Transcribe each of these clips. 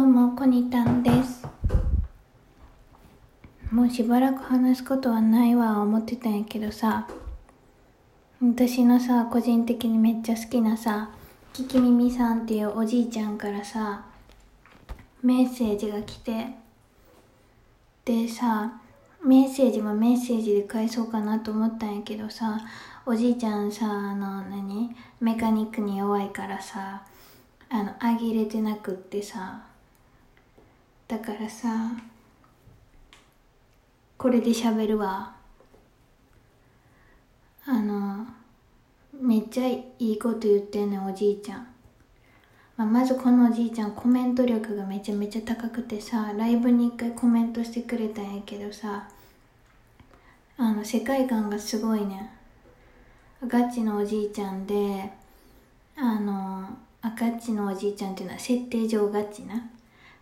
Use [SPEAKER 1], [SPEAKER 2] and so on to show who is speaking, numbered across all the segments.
[SPEAKER 1] どうも、コニタンです。もうしばらく話すことはないわ、思ってたんやけどさ、私のさ、個人的にめっちゃ好きなさ、キキミミさんっていうおじいちゃんからさ、メッセージが来て、でさ、メッセージもメッセージで返そうかなと思ったんやけどさ、おじいちゃんさ、あの、何？メカニックに弱いからさ、あの、あげれてなくってさ、だからさ、これで喋るわ。あの、めっちゃいいこと言ってんねん、おじいちゃん。まあ、まずこのおじいちゃんコメント力がめちゃめちゃ高くてさ、ライブに一回コメントしてくれたんやけどさ、あの、世界観がすごいね。ガチのおじいちゃんで、あの、あガチのおじいちゃんっていうのは設定上ガチな。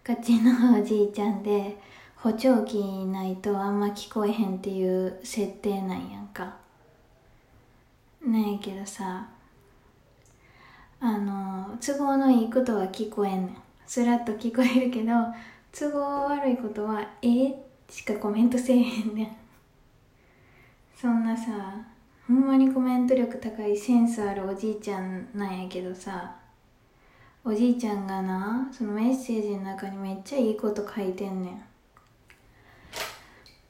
[SPEAKER 1] ガチのおじいちゃんで、補聴器ないとあんま聞こえへんっていう設定なんやんか。なんやけどさ、あの、都合のいいことは聞こえんねん。スラッと聞こえるけど、都合悪いことは、えー、しかコメントせえへんねん。そんなさ、ほんまにコメント力高いセンスあるおじいちゃんなんやけどさ、おじいちゃんがな、そのメッセージの中にめっちゃいいこと書いてんねん。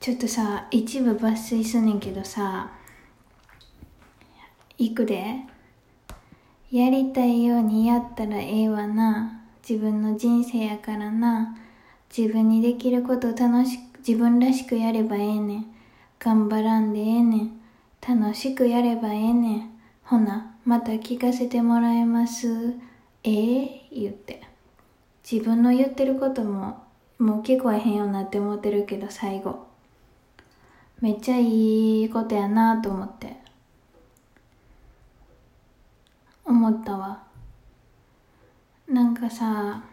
[SPEAKER 1] ちょっとさ、一部抜粋すんねんけどさ、いくで？やりたいようにやったらええわな。自分の人生やからな。自分にできることを楽しく、自分らしくやればええねん。頑張らんでええねん。楽しくやればええねん。ほな、また聞かせてもらえます？ええ言って。自分の言ってることも、もう聞こえへんようなって思ってるけど、最後。めっちゃいいことやなと思って。思ったわ。なんかさ、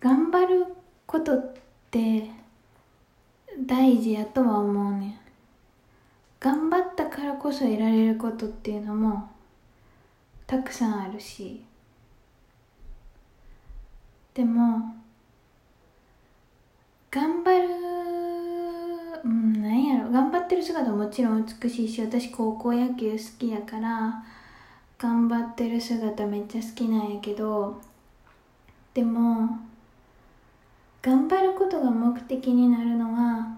[SPEAKER 1] 頑張ることって大事やとは思うねん。頑張ったからこそ得られることっていうのもたくさんあるし。でも、頑張る、うん、なんやろ、頑張ってる姿ももちろん美しいし、私高校野球好きやから、頑張ってる姿めっちゃ好きなんやけど、でも、頑張ることが目的になるのは、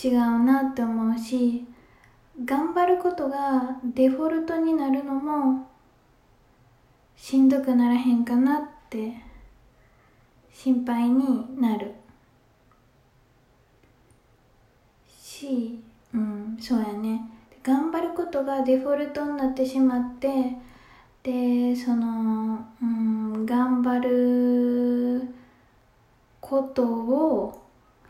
[SPEAKER 1] 違うなって思うし、頑張ることがデフォルトになるのも、しんどくならへんかなって心配になる。しうんそうやね。頑張ることがデフォルトになってしまってでその、うん、頑張ることを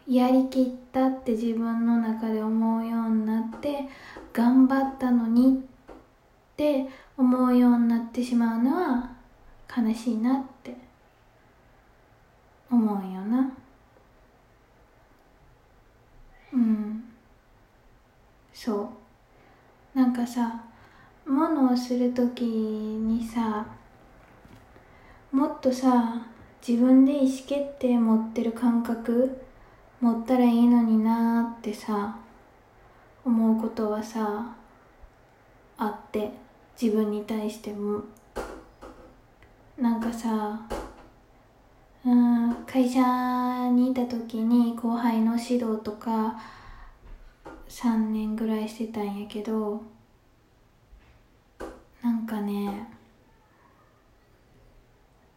[SPEAKER 1] やりきったって自分の中で思うようになって頑張ったのにって思うようになってしまうのは悲しいなって思うよな。うん。そう。なんかさものをする時にさもっとさ自分で意思決定持ってる感覚持ったらいいのになーってさ思うことはさあって自分に対しても。なんかさうん会社にいた時に後輩の指導とか3年ぐらいしてたんやけどなんかね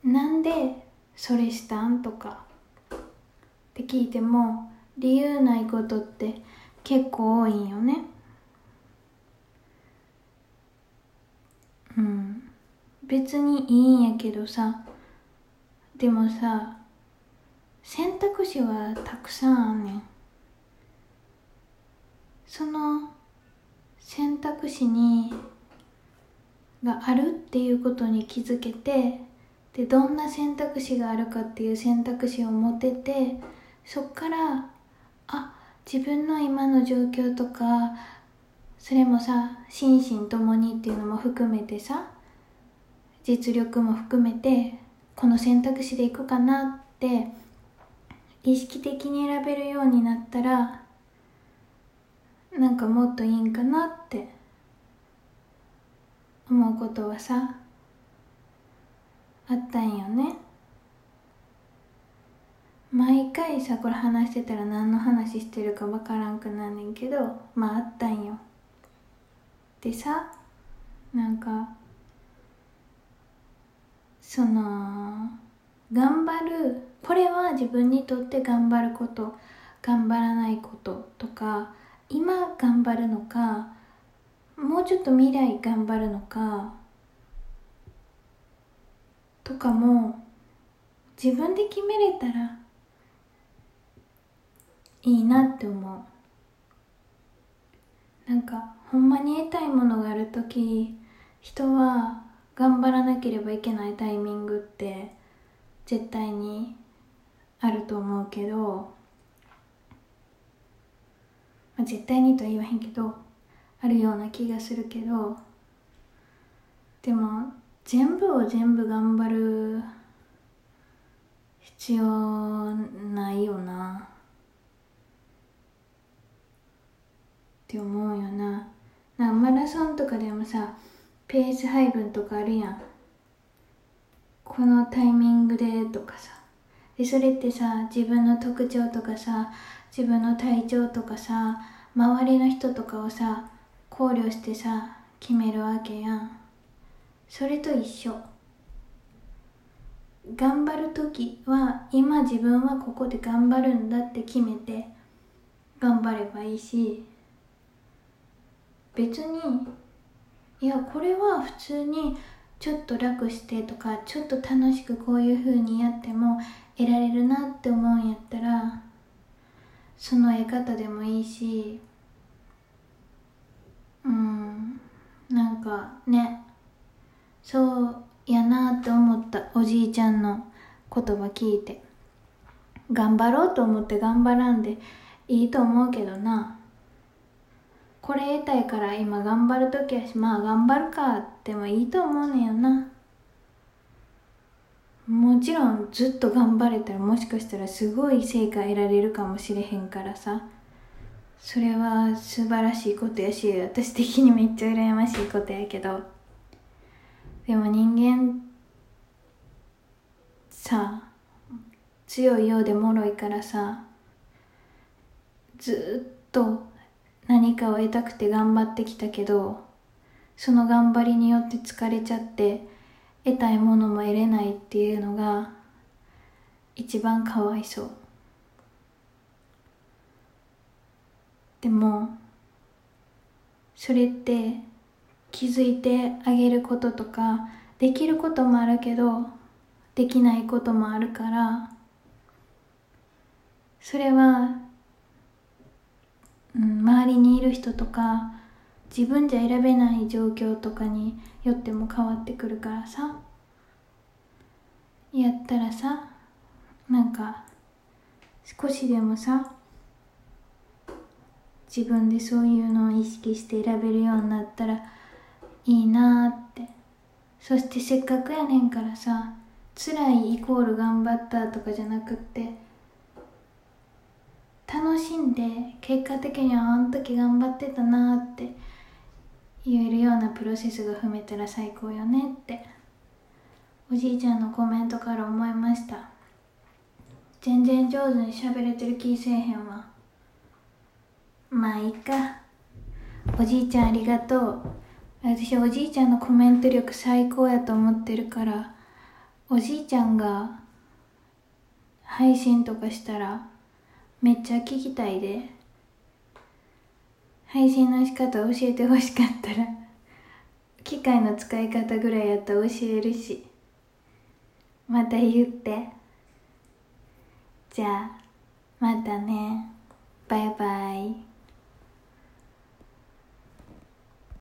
[SPEAKER 1] なんでそれしたん？とか。って聞いても理由ないことって結構多いんよね。うん。別にいいんやけどさ。でもさ選択肢はたくさんあんねん。その選択肢にがあるっていうことに気づけてでどんな選択肢があるかっていう選択肢を持ててそっからあ自分の今の状況とかそれもさ心身ともにっていうのも含めてさ実力も含めてこの選択肢でいくかなって意識的に選べるようになったらなんかもっといいんかなって思うことはさあったんよね。毎回さこれ話してたら何の話してるか分からんくなんねんけどまああったんよ。でさなんかその頑張るこれは自分にとって頑張ること頑張らないこととか今頑張るのかもうちょっと未来頑張るのかとかも自分で決めれたらいいなって思う。なんかほんまに得たいものがある時人は頑張らなければいけないタイミングって絶対にあると思うけど、まあ、絶対にとは言わへんけどあるような気がするけどでも全部を全部頑張る必要ないよな。って思うよな。なんかマラソンとかでもさペース配分とかあるやん。このタイミングでとかさ。でそれってさ自分の特徴とかさ自分の体調とかさ周りの人とかをさ考慮してさ決めるわけやん。それと一緒。頑張る時は今自分はここで頑張るんだって決めて頑張ればいいし。別にいやこれは普通にちょっと楽してとかちょっと楽しくこういう風にやっても得られるなって思うんやったらその得方でもいいしうんなんかねそうやなって思ったおじいちゃんの言葉聞いて頑張ろうと思って頑張らんでいいと思うけどな。これ得たいから今頑張る時やしまあ頑張るかってもいいと思うねんよな。もちろんずっと頑張れたらもしかしたらすごい成果得られるかもしれへんからさ。それは素晴らしいことやし私的にめっちゃ羨ましいことやけど。でも人間さ強いようで脆いからさずっと何かを得たくて頑張ってきたけどその頑張りによって疲れちゃって得たいものも得れないっていうのが一番かわいそう。でもそれって気づいてあげることとかできることもあるけどできないこともあるからそれはうん、周りにいる人とか自分じゃ選べない状況とかによっても変わってくるからさ。やったらさなんか少しでもさ自分でそういうのを意識して選べるようになったらいいなって。そしてせっかくやねんからさ辛いイコール頑張ったとかじゃなくって楽しんで結果的にはあの時頑張ってたなって言えるようなプロセスが踏めたら最高よねっておじいちゃんのコメントから思いました。全然上手に喋れてる気せえへんわ。まあいいか。おじいちゃんありがとう。私おじいちゃんのコメント力最高やと思ってるからおじいちゃんが配信とかしたらめっちゃ聞きたいで。配信の仕方教えてほしかったら機械の使い方ぐらいやったら教えるしまた言って。じゃあまたね。バイバイ。